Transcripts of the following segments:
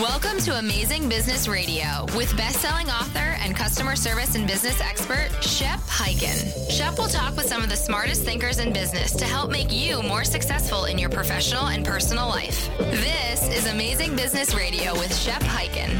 Welcome to Amazing Business Radio with best-selling author and customer service and business expert Shep Hyken. Shep will talk with some of the smartest thinkers in business to help make you more successful in your professional and personal life. This is Amazing Business Radio with Shep Hyken.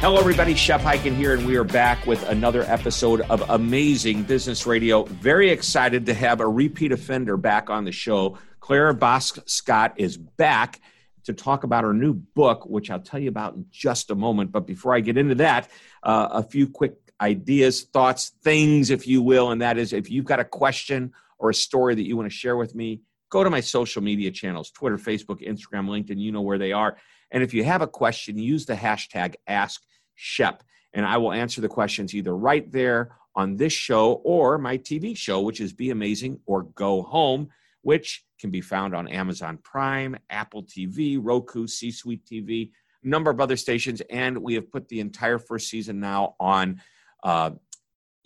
Hello, everybody. Shep Hyken here, and we are back with another episode of Amazing Business Radio. Very excited to have a repeat offender back on the show. Clara Bosk Scott is back to talk about her new book, which I'll tell you about in just a moment. But before I get into that, uh, a few quick ideas, thoughts, things, if you will. And that is if you've got a question or a story that you want to share with me, go to my social media channels Twitter, Facebook, Instagram, LinkedIn. You know where they are. And if you have a question, use the hashtag AskShep. And I will answer the questions either right there on this show or my TV show, which is Be Amazing or Go Home, which can be found on Amazon Prime, Apple TV, Roku, C Suite TV, a number of other stations. And we have put the entire first season now on uh,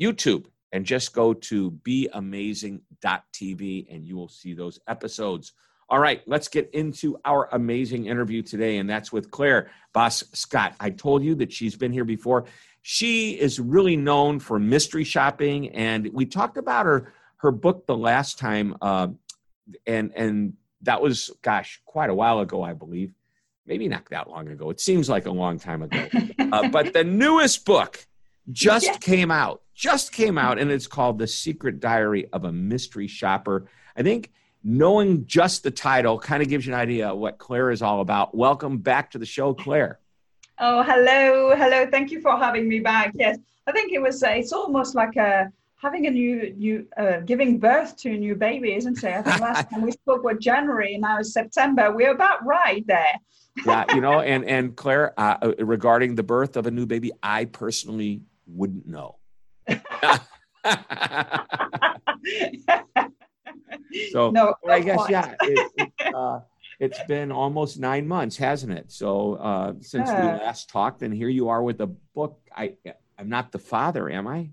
YouTube. And just go to beamazing.tv and you will see those episodes. All right, let's get into our amazing interview today, and that's with Claire Boscq-Scott. I told you that she's been here before. She is really known for mystery shopping, and we talked about her her book the last time. Uh, and and that was gosh quite a while ago i believe. Maybe not that long ago. It seems like a long time ago. Uh, but the newest book just came out just came out and it's called the secret diary of a mystery shopper. I think knowing just the title kind of gives you an idea of what claire is all about. Welcome back to the show claire. Oh hello hello. Thank you for having me back. Yes i think it was uh, it's almost like a having a new new uh, giving birth to a new baby, isn't it? I think last time we spoke was January, now it's September. We're about right there. yeah, you know, and and Claire, uh, uh, regarding the birth of a new baby, I personally wouldn't know. so no, I guess quite. yeah, it, it, uh, it's been almost nine months, hasn't it? So uh, since yeah. we last talked, and here you are with a book. I I'm not the father, am I?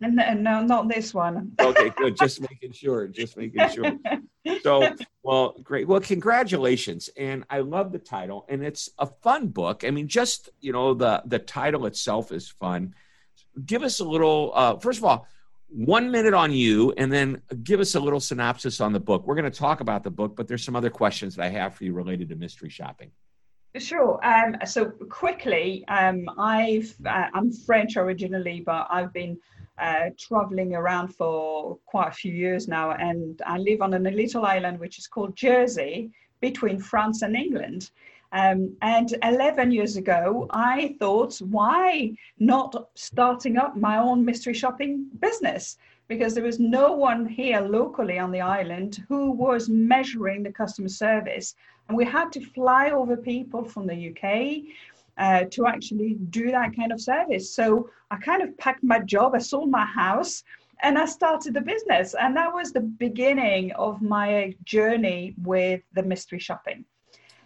No, no, not this one. okay, good. Just making sure. Just making sure. So, well, great. Well, congratulations. And I love the title, and it's a fun book. I mean, just you know, the the title itself is fun. Give us a little. Uh, first of all, one minute on you, and then give us a little synopsis on the book. We're going to talk about the book, but there's some other questions that I have for you related to mystery shopping. Sure. Um, so quickly, um, I've uh, I'm French originally, but I've been uh, traveling around for quite a few years now, and I live on a little island which is called Jersey between France and England. Um, and 11 years ago, I thought, why not starting up my own mystery shopping business? Because there was no one here locally on the island who was measuring the customer service. And we had to fly over people from the UK uh, to actually do that kind of service. So I kind of packed my job, I sold my house, and I started the business. And that was the beginning of my journey with the mystery shopping.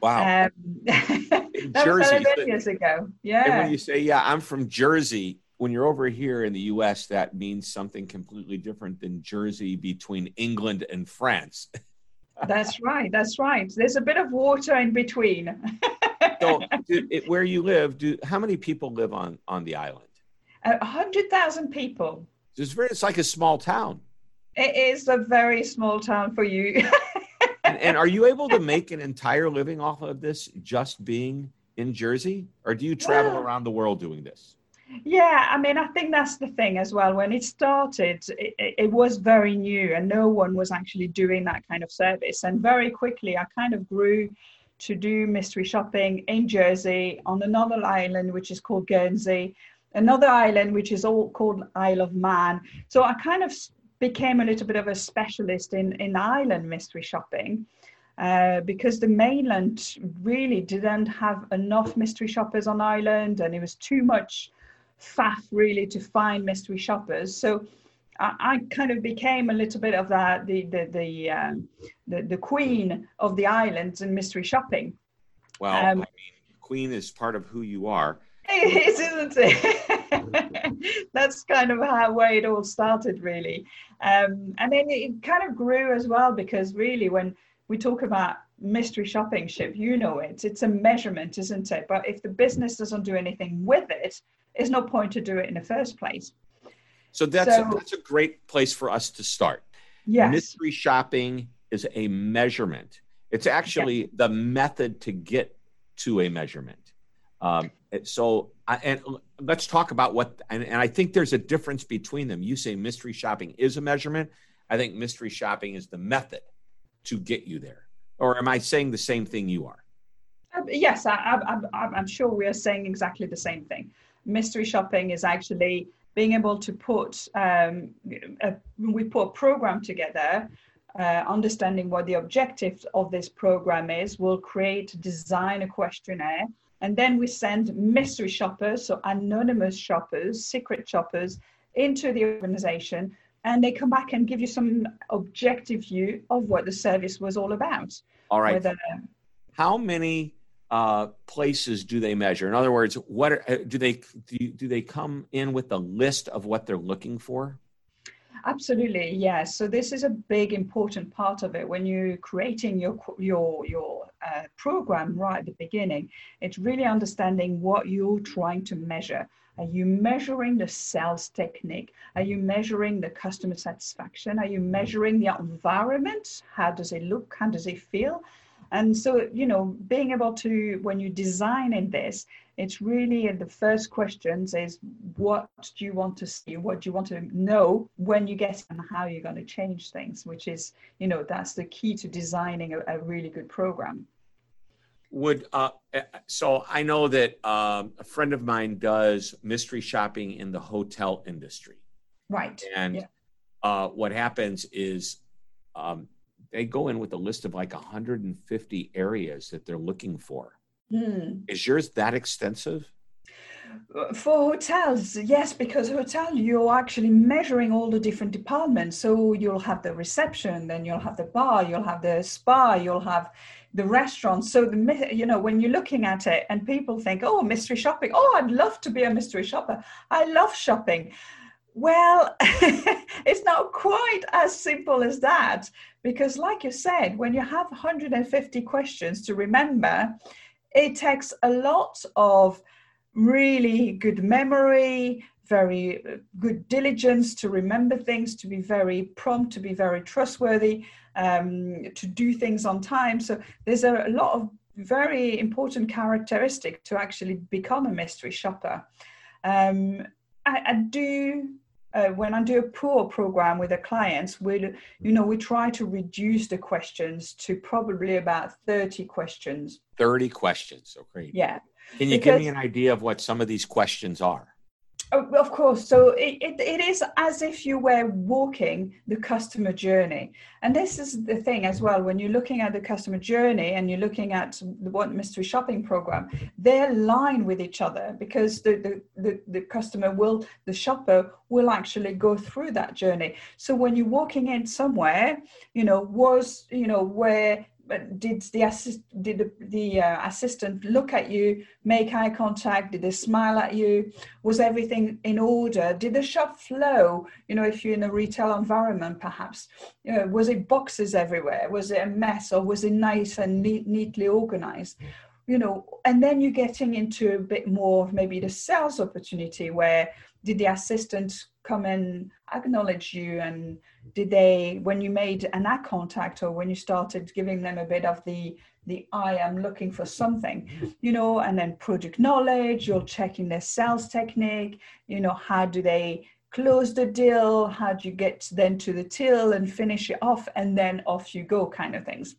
Wow. Um, that Jersey, was 11 years ago. Yeah. And when you say, yeah, I'm from Jersey, when you're over here in the US, that means something completely different than Jersey between England and France. that's right. That's right. There's a bit of water in between. so, do, it, where you live, do how many people live on on the island? A hundred thousand people. It's very. It's like a small town. It is a very small town for you. and, and are you able to make an entire living off of this just being in Jersey, or do you travel yeah. around the world doing this? Yeah, I mean, I think that's the thing as well. When it started, it, it, was very new and no one was actually doing that kind of service. And very quickly, I kind of grew to do mystery shopping in Jersey on another island, which is called Guernsey, another island, which is all called Isle of Man. So I kind of became a little bit of a specialist in, in island mystery shopping. Uh, because the mainland really didn't have enough mystery shoppers on island and it was too much faff really to find mystery shoppers so I, kind of became a little bit of that the the the, um, the, the queen of the islands and mystery shopping. Well, um, I mean, queen is part of who you are. It is, isn't it? That's kind of how where it all started, really. Um, and then it kind of grew as well because really, when we talk about mystery shopping Shep you know it it's a measurement isn't it but if the business doesn't do anything with it there's no point to do it in the first place so that's, so, a, that's a great place for us to start yes. mystery shopping is a measurement it's actually yeah. the method to get to a measurement um, so and let's talk about what and, and i think there's a difference between them you say mystery shopping is a measurement i think mystery shopping is the method to get you there or am I saying the same thing you are? Uh, yes, I, am sure we are saying exactly the same thing. Mystery shopping is actually being able to put um, a, we put a program together, uh, understanding what the objective of this program is. We'll create, design a questionnaire, and then we send mystery shoppers, so anonymous shoppers, secret shoppers, into the organization and they come back and give you some objective view of what the service was all about. All right. Whether, How many uh, places do they measure? In other words, what are, uh, do they do, do they come in with a list of what they're looking for? Absolutely, yes. So this is a big important part of it when you're creating your your your uh, program right at the beginning. It's really understanding what you're trying to measure. Are you measuring the sales technique? Are you measuring the customer satisfaction? Are you measuring the environment? How does it look? How does it feel? And so, you know, being able to, when you design in this, it's really the first questions is what do you want to see? What do you want to know when you get and how you're going to change things, which is, you know, that's the key to designing a, a really good program would uh, eh, so I know that um, a friend of mine does mystery shopping in the hotel industry. Right. And yeah. uh, what happens is um, they go in with a list of like 150 areas that they're looking for. Mm. Is yours that extensive? For hotels, yes, because hotel you're actually measuring all the different departments. So you'll have the reception, then you'll have the bar, you'll have the spa, you'll have the restaurant. So the you know when you're looking at it and people think, oh, mystery shopping. Oh, I'd love to be a mystery shopper. I love shopping. Well, it's not quite as simple as that because, like you said, when you have 150 questions to remember, it takes a lot of really good memory, very uh, good diligence to remember things, to be very prompt, to be very trustworthy um, to do things on time. So there's a, lot of very important characteristic to actually become a mystery shopper. Um, I, I, do uh, when I do a poor program with the clients, we you know we try to reduce the questions to probably about thirty questions. Thirty questions, so great. Yeah. Can you because, give me an idea of what some of these questions are? Oh, of course. So it, it, it is as if you were walking the customer journey. And this is the thing as well, when you're looking at the customer journey and you're looking at the one mystery shopping program, they align with each other because the, the, the, the customer will, the shopper will actually go through that journey. So when you're walking in somewhere, you know, was, you know, where did the assist did the, the uh, assistant look at you make eye contact? Did they smile at you? Was everything in order? Did the shop flow? You know if you're in a retail environment perhaps you know, was it boxes everywhere? Was it a mess or was it nice and neat, neatly organized? You know and then you're getting into a bit more of maybe the sales opportunity where did the assistant come and acknowledge you and did they when you made an eye contact or when you started giving them a bit of the the i am looking for something you know and then product knowledge you're checking their sales technique you know how do they close the deal? How do you get then to the till and finish it off and then off you go kind of things.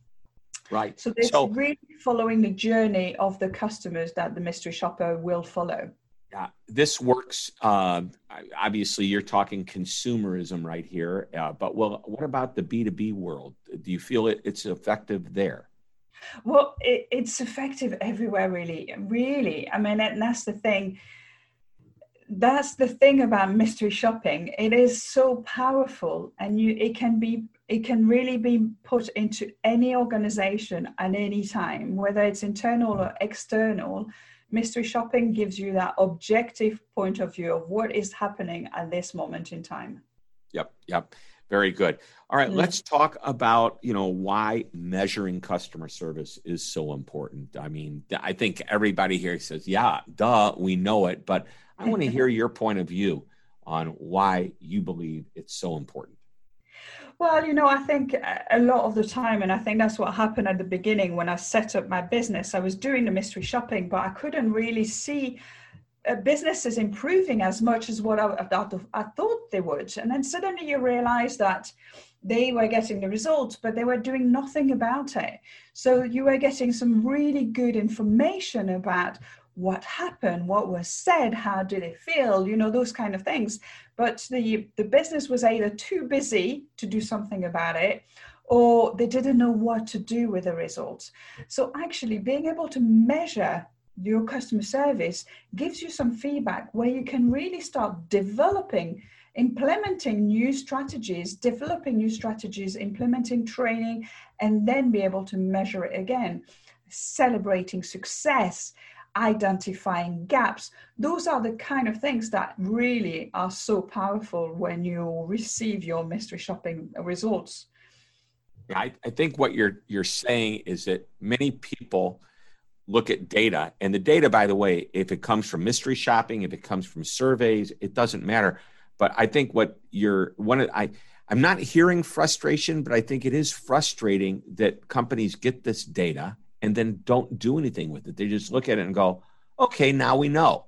Right. So it's so, really following the journey of the customers that the mystery shopper will follow uh, this works. Uh, obviously, you're talking consumerism right here, uh, but well, what about the B2B world? Do you feel it, it's effective there? Well, it, it's effective everywhere, really. Really, I mean, and that's the thing. That's the thing about mystery shopping. It is so powerful, and you it can be it can really be put into any organization at any time, whether it's internal or external mystery shopping gives you that objective point of view of what is happening at this moment in time. Yep, yep. Very good. All right, Mm. let's talk about you know why measuring customer service is so important. I mean, I think everybody here says, "Yeah, duh, we know it," but I want to hear your point of view on why you believe it's so important. Well, you know, I think a lot of the time, and I think that's what happened at the beginning when I set up my business. I was doing the mystery shopping, but I couldn't really see uh, businesses improving as much as what I, I, I thought they would. And then suddenly you realize that they were getting the results, but they were doing nothing about it. So you were getting some really good information about what happened, what was said, how did it feel, you know, those kind of things. But the, the business was either too busy to do something about it or they didn't know what to do with the results. So actually being able to measure your customer service gives you some feedback where you can really start developing implementing new strategies developing new strategies implementing training and then be able to measure it again celebrating success identifying gaps. Those are the kind of things that really are so powerful when you receive your mystery shopping results. I, I think what you're you're saying is that many people look at data and the data by the way if it comes from mystery shopping if it comes from surveys it doesn't matter. But i think what you're one of i i'm not hearing frustration but i think it is frustrating that companies get this data and then don't do anything with it. They just look at it and go okay now we know.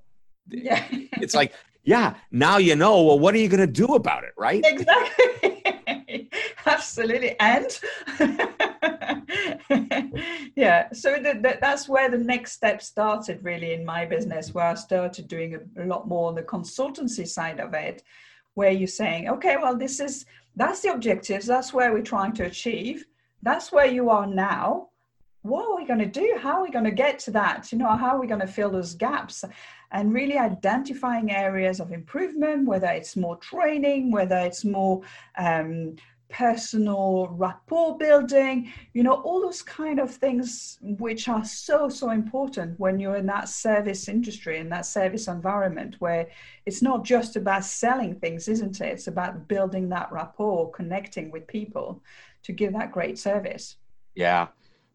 Yeah. It's like yeah now you know. Well what are you going to do about it? Right? Exactly. Absolutely. And yeah. So the, the, that's where the next step started really in my business where i started doing a, a, lot more on the consultancy side of it where you're saying okay well this is that's the objectives. That's where we're trying to achieve. That's where you are now what are we going to do? How are we going to get to that? You know how are we going to fill those gaps? And really identifying areas of improvement whether it's more training whether it's more um, personal rapport building you know all those kind of things which are so so important when you're in that service industry in that service environment where it's not just about selling things isn't it? It's about building that rapport connecting with people to give that great service. Yeah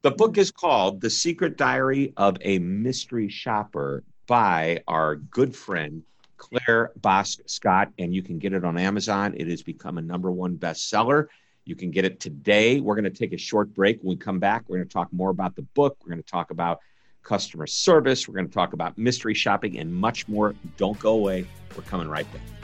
the book mm-hmm. is called the secret diary of a mystery shopper by our good friend Claire Boscq-Scott, and you can get it on Amazon. It has become a number one bestseller. You can get it today. We're going to take a short break. When we come back, we're going to talk more about the book. We're going to talk about customer service. We're going to talk about mystery shopping and much more. Don't go away. We're coming right back.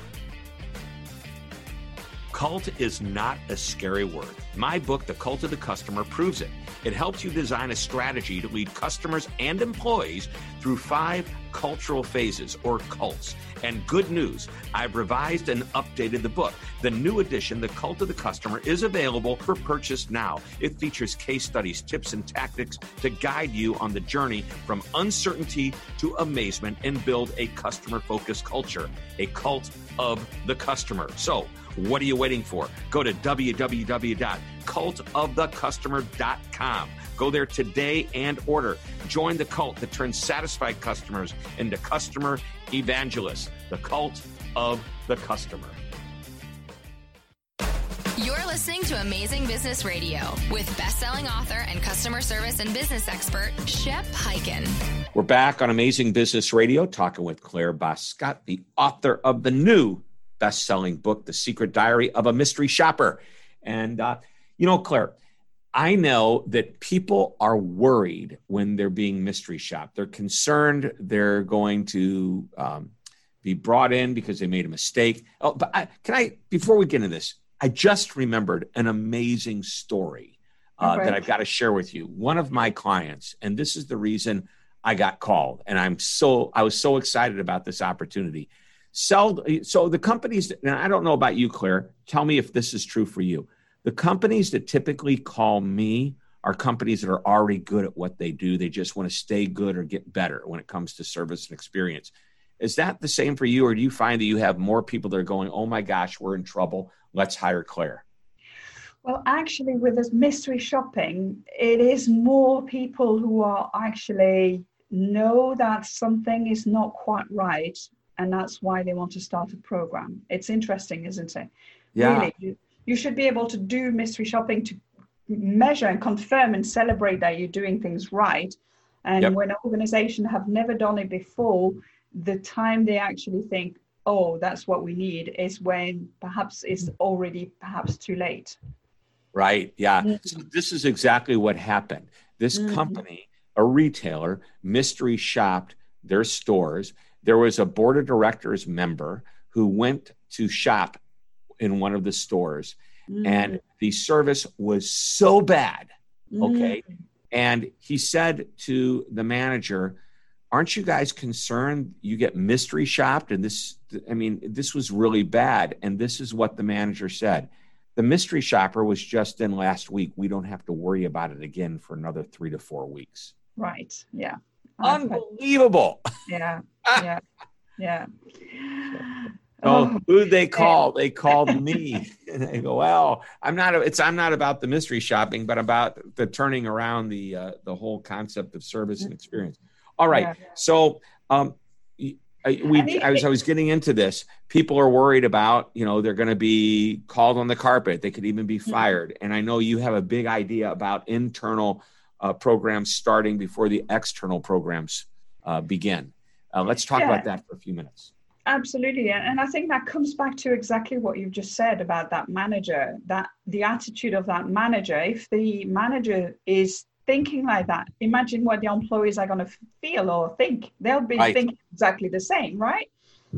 Cult is not a scary word. My book, The Cult of the Customer, proves it. It helps you design a strategy to lead customers and employees through five cultural phases or cults. And good news, I've revised and updated the book. The new edition, The Cult of the Customer, is available for purchase now. It features case studies, tips, and tactics to guide you on the journey from uncertainty to amazement and build a customer focused culture, a cult of the customer. So, what are you waiting for? Go to www.cultofthecustomer.com. Go there today and order. Join the cult that turns satisfied customers into customer evangelists. The cult of the customer. You're listening to Amazing Business Radio with best-selling author and customer service and business expert Shep Hyken. We're back on Amazing Business Radio talking with Claire Boscq-Scott, the author of the new best-selling book, The Secret Diary of a Mystery Shopper. And uh, you know, Claire, I know that people are worried when they're being mystery shopped. They're concerned they're going to um, be brought in because they made a mistake. Oh, but I, can I, before we get into this, I just remembered an amazing story uh, Okay. that I've got to share with you. One of my clients, and this is the reason I got called, and I'm so I was so excited about this opportunity. Sell so the companies, and I don't know about you, Claire. Tell me if this is true for you. The companies that typically call me are companies that are already good at what they do. They just want to stay good or get better when it comes to service and experience. Is that the same for you, or do you find that you have more people that are going, "Oh my gosh, we're in trouble. Let's hire Claire"? Well, actually, with this mystery shopping, it is more people who are actually know that something is not quite right, and that's why they want to start a program. It's interesting, isn't it? Really, you, should be able to do mystery shopping to measure and confirm and celebrate that you're doing things right. And yep. when an organization have never done it before, the time they actually think, oh, that's what we need is when perhaps it's already perhaps too late. Right. Yeah. Mm-hmm. So this is exactly what happened. This mm-hmm. company, a retailer, mystery shopped their stores. There was a board of directors member who went to shop in one of the stores. Mm. and the service was so bad okay? Mm. and he said to the manager aren't you guys concerned you get mystery shopped? And this i mean this was really bad. And this is what the manager said. The mystery shopper was just in last week. We don't have to worry about it again for another three to four weeks. Right. Yeah. Unbelievable! Yeah. Yeah. Yeah oh, who they call? They called me. and they go, well, I'm not. It's I'm not about the mystery shopping, but about the turning around the uh, the whole concept of service and experience. All right. Yeah. So um, I, we I was I was getting into this. People are worried about you know they're going to be called on the carpet. They could even be mm-hmm. fired. And I know you have a big idea about internal uh, programs starting before the external programs uh, begin. Uh, let's talk yeah. about that for a few minutes. Absolutely. And I think that comes back to exactly what you've just said about that manager, that the attitude of that manager. If the manager is thinking like that, imagine what the employees are going to feel or think. They'll be right. thinking exactly the same, right?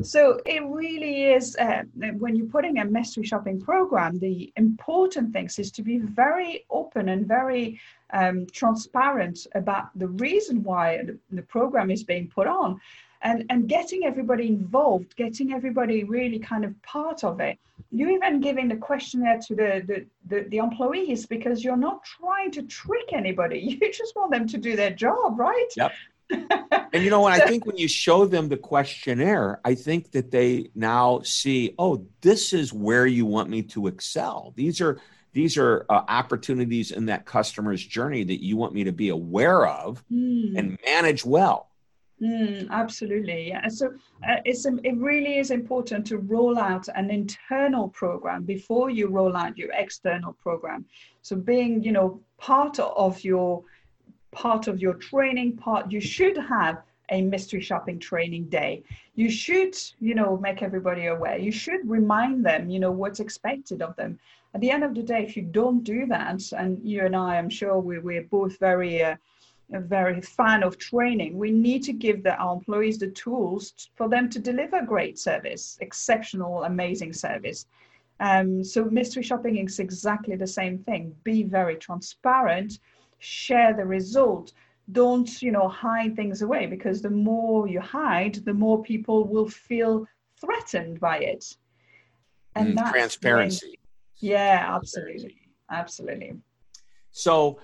So it really is uh, when you're putting a mystery shopping program, the important things is to be very open and very um, transparent about the reason why the, the program is being put on and and getting everybody involved getting everybody really kind of part of it. You even giving the questionnaire to the, the the, the employees because you're not trying to trick anybody. You just want them to do their job right? Yep. And you know what? I think when you show them the questionnaire i think that they now see oh this is where you want me to excel. These are these are uh, opportunities in that customer's journey that you want me to be aware of mm. and manage well Mm, absolutely. Yeah. So uh, it's it really is important to roll out an internal program before you roll out your external program. So being, you know, part of your part of your training part, you should have a mystery shopping training day. You should, you know, make everybody aware. You should remind them, you know, what's expected of them. At the end of the day, if you don't do that, and you and I, I'm sure we, we're both very uh, a very fan of training. We need to give the, our employees the tools for them to deliver great service, exceptional, amazing service. Um, so mystery shopping is exactly the same thing. Be very transparent, share the result. Don't you know hide things away because the more you hide, the more people will feel threatened by it. And mm, transparency. When, yeah, absolutely, absolutely. So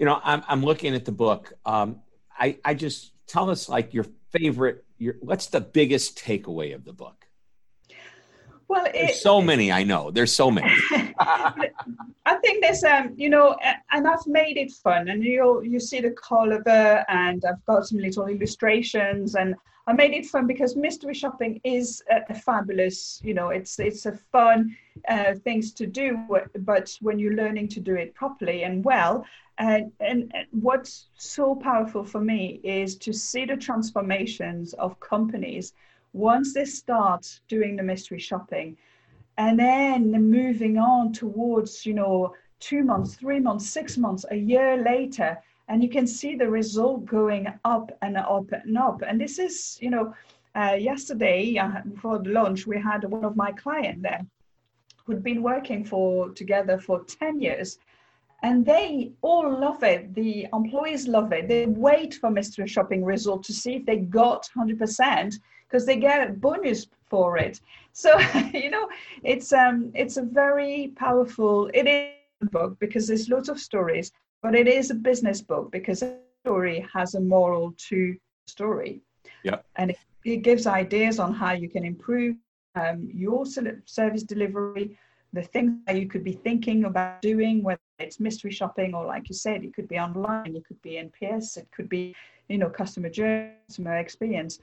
you know, I'm, I'm looking at the book. Um, I, I just tell us like your favorite, your, what's the biggest takeaway of the book? Well, it, there's so many. I know there's so many. I think there's um, you know, and I've made it fun, and you you see the cover, and I've got some little illustrations, and I made it fun because mystery shopping is a, a fabulous, you know, it's it's a fun uh, things to do, but when you're learning to do it properly and well, and, and, what's so powerful for me is to see the transformations of companies once they start doing the mystery shopping and then moving on towards you know two months three months six months a year later. And you can see the result going up and up and up. And this is you know uh, yesterday uh, the launch we had one of my clients there who'd been working for together for 10 years and they all love it the employees love it they wait for mystery shopping result to see if they got 100% because they get a bonus for it. So you know, it's um, it's a very powerful. It is a book because there's lots of stories, but it is a business book because a story has a moral to story. Yeah, and it, it gives ideas on how you can improve um, your service delivery, the things that you could be thinking about doing, whether it's mystery shopping or, like you said, it could be online, it could be NPS, it could be, you know, customer journey, customer experience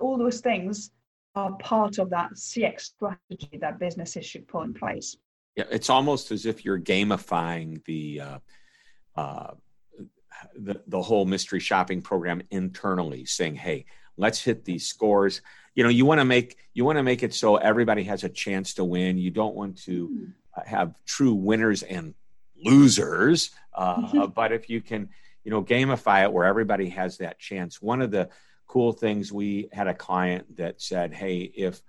all those things are part of that CX strategy that businesses should put in place. Yeah, it's almost as if you're gamifying the uh, uh, the the whole mystery shopping program internally, saying, "Hey, let's hit these scores." You know, you want to make you want to make it so everybody has a chance to win. You don't want to uh, have true winners and losers, uh, mm-hmm. but if you can, you know, gamify it where everybody has that chance. One of the cool things we had a client that said, "Hey, if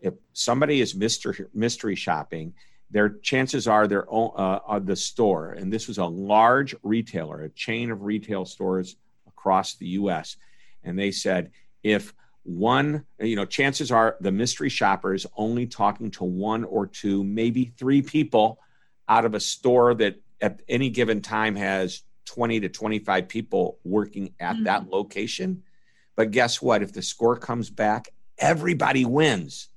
if somebody is mystery mystery shopping." their chances are their own uh, the store, and this was a large retailer, a chain of retail stores across the U.S. And they said if one, you know, chances are the mystery shopper is only talking to one or two, maybe three people out of a store that at any given time has 20 to 25 people working at mm-hmm. that location. But guess what? If the score comes back, everybody wins.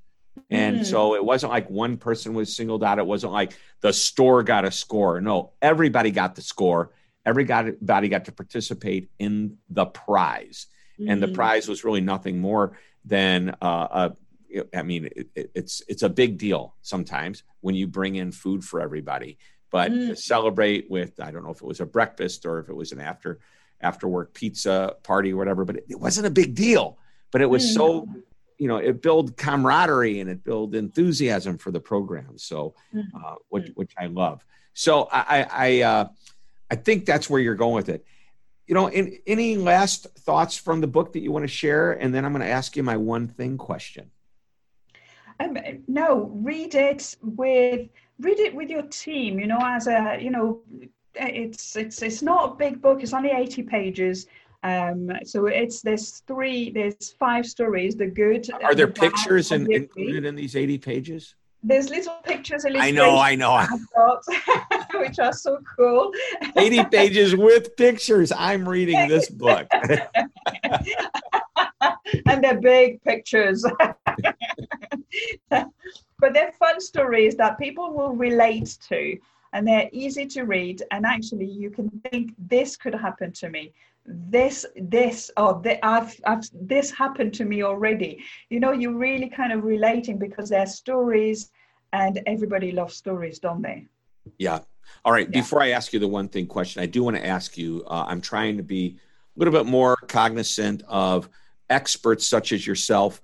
And mm. so it wasn't like one person was singled out. It wasn't like the store got a score. No, everybody got the score. Everybody got to participate in the prize. Mm. And the mm. prize was really nothing more than uh, a, I mean, it, it's it's a big deal sometimes when you bring in food for everybody. But mm. celebrate with I don't know if it was a breakfast or if it was an after after work pizza party or whatever. But it, it wasn't a big deal. But it was mm. so you know it built camaraderie and it built enthusiasm for the program so mm-hmm. uh, which, which i love so i i uh, i think that's where you're going with it you know in, any last thoughts from the book that you want to share and then i'm going to ask you my one thing question um, no read it with read it with your team you know as a you know it's it's it's not a big book it's only 80 pages um, so it's there's three, there's five stories. The good. Are there the pictures in, included in these 80 pages? There's little pictures. I know, I know. Got, which are so cool. 80 pages with pictures. I'm reading this book. and they're big pictures. but they're fun stories that people will relate to and they're easy to read and actually you can think this could happen to me this this or oh, I've, I've this happened to me already. You know you're really kind of relating because they're stories and everybody loves stories don't they? Yeah. All right. Yeah. before i ask you the one thing question i do want to ask you uh, i'm trying to be a little bit more cognizant of experts such as yourself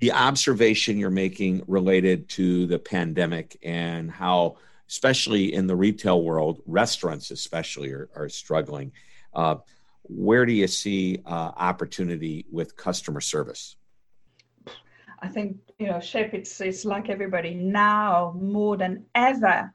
the observation you're making related to the pandemic and how especially in the retail world restaurants especially are, are struggling. Uh, where do you see uh, opportunity with customer service? I think you know, Shep. It's it's like everybody now more than ever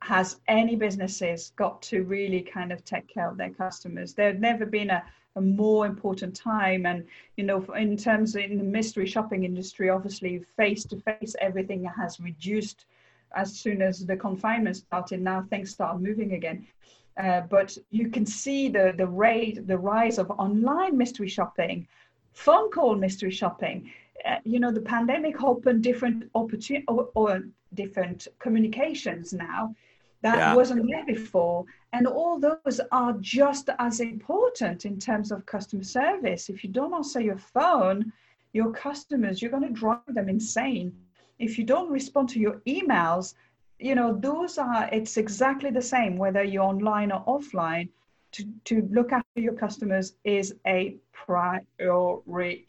has any businesses got to really kind of take care of their customers. There's never been a, a more important time, and you know, in terms of in the mystery shopping industry, obviously face to face everything has reduced as soon as the confinement started. Now things start moving again. Uh, but you can see the the rate, the rise of online mystery shopping, phone call mystery shopping. Uh, you know, the pandemic opened different opportunity or, or, different communications now that yeah. wasn't there before, and all those are just as important in terms of customer service. If you don't answer your phone, your customers, you're going to drive them insane. If you don't respond to your emails, you know those are it's exactly the same whether you're online or offline to, to look after your customers is a priority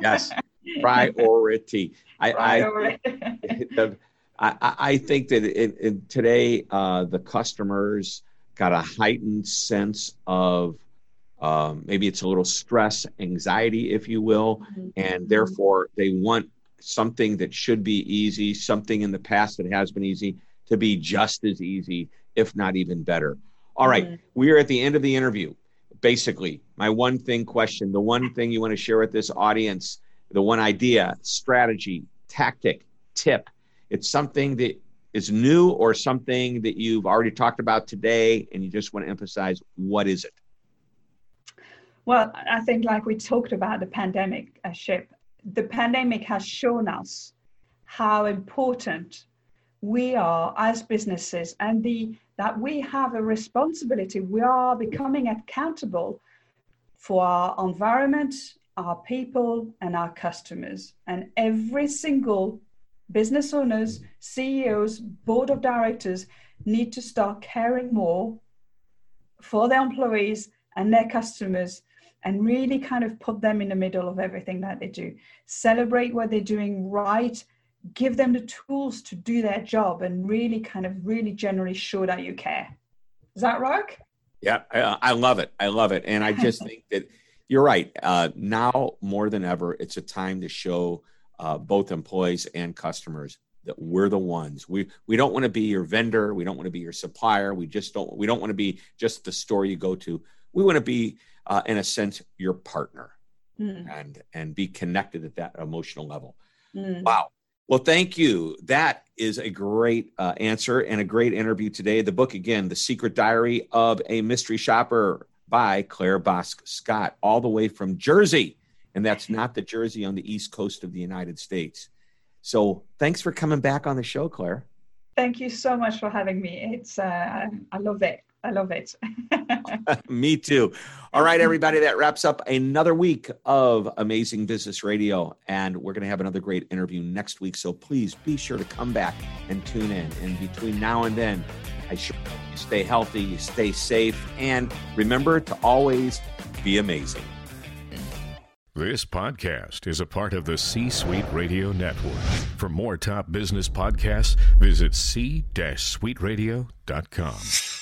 yes priority I, priority. I, I, I think that in, in today uh, the customers got a heightened sense of um, maybe it's a little stress anxiety if you will mm-hmm. and therefore they want something that should be easy, something in the past that has been easy, to be just as easy, if not even better. All right, mm-hmm. we are at the end of the interview. Basically, my one thing question, the one thing you want to share with this audience, the one idea, strategy, tactic, tip. It's something that is new or something that you've already talked about today and you just want to emphasize. What is it? Well, I think, like we talked about the pandemic, uh, Shep, the pandemic has shown us how important we are as businesses and the that we have a responsibility. We are becoming accountable for our environment our people and our customers. And every single business owners, CEOs, board of directors need to start caring more for their employees and their customers and really kind of put them in the middle of everything that they do. Celebrate what they're doing right, give them the tools to do their job, and really kind of really generally show that you care. Does that work? Yeah, I, I love it. I love it. And I just think that you're right. Uh, now more than ever, it's a time to show uh, both employees and customers that we're the ones. We we don't want to be your vendor. We don't want to be your supplier. We just don't. We don't want to be just the store you go to. We want to be, uh, in a sense, your partner, mm. and and be connected at that emotional level. Mm. Wow. Well, thank you. That is a great uh, answer and a great interview today. The book again, "The Secret Diary of a Mystery Shopper" by Claire Boscq-Scott, all the way from Jersey, and that's not the Jersey on the east coast of the United States. So thanks for coming back on the show, Claire. Thank you so much for having me. It's uh, I love it. I love it. Me too. All right, everybody, that wraps up another week of Amazing Business Radio. And we're going to have another great interview next week. So please be sure to come back and tune in. And between now and then, I sure you stay healthy, you stay safe, and remember to always be amazing. This podcast is a part of the C Suite Radio Network. For more top business podcasts, visit c-suiteradio.com.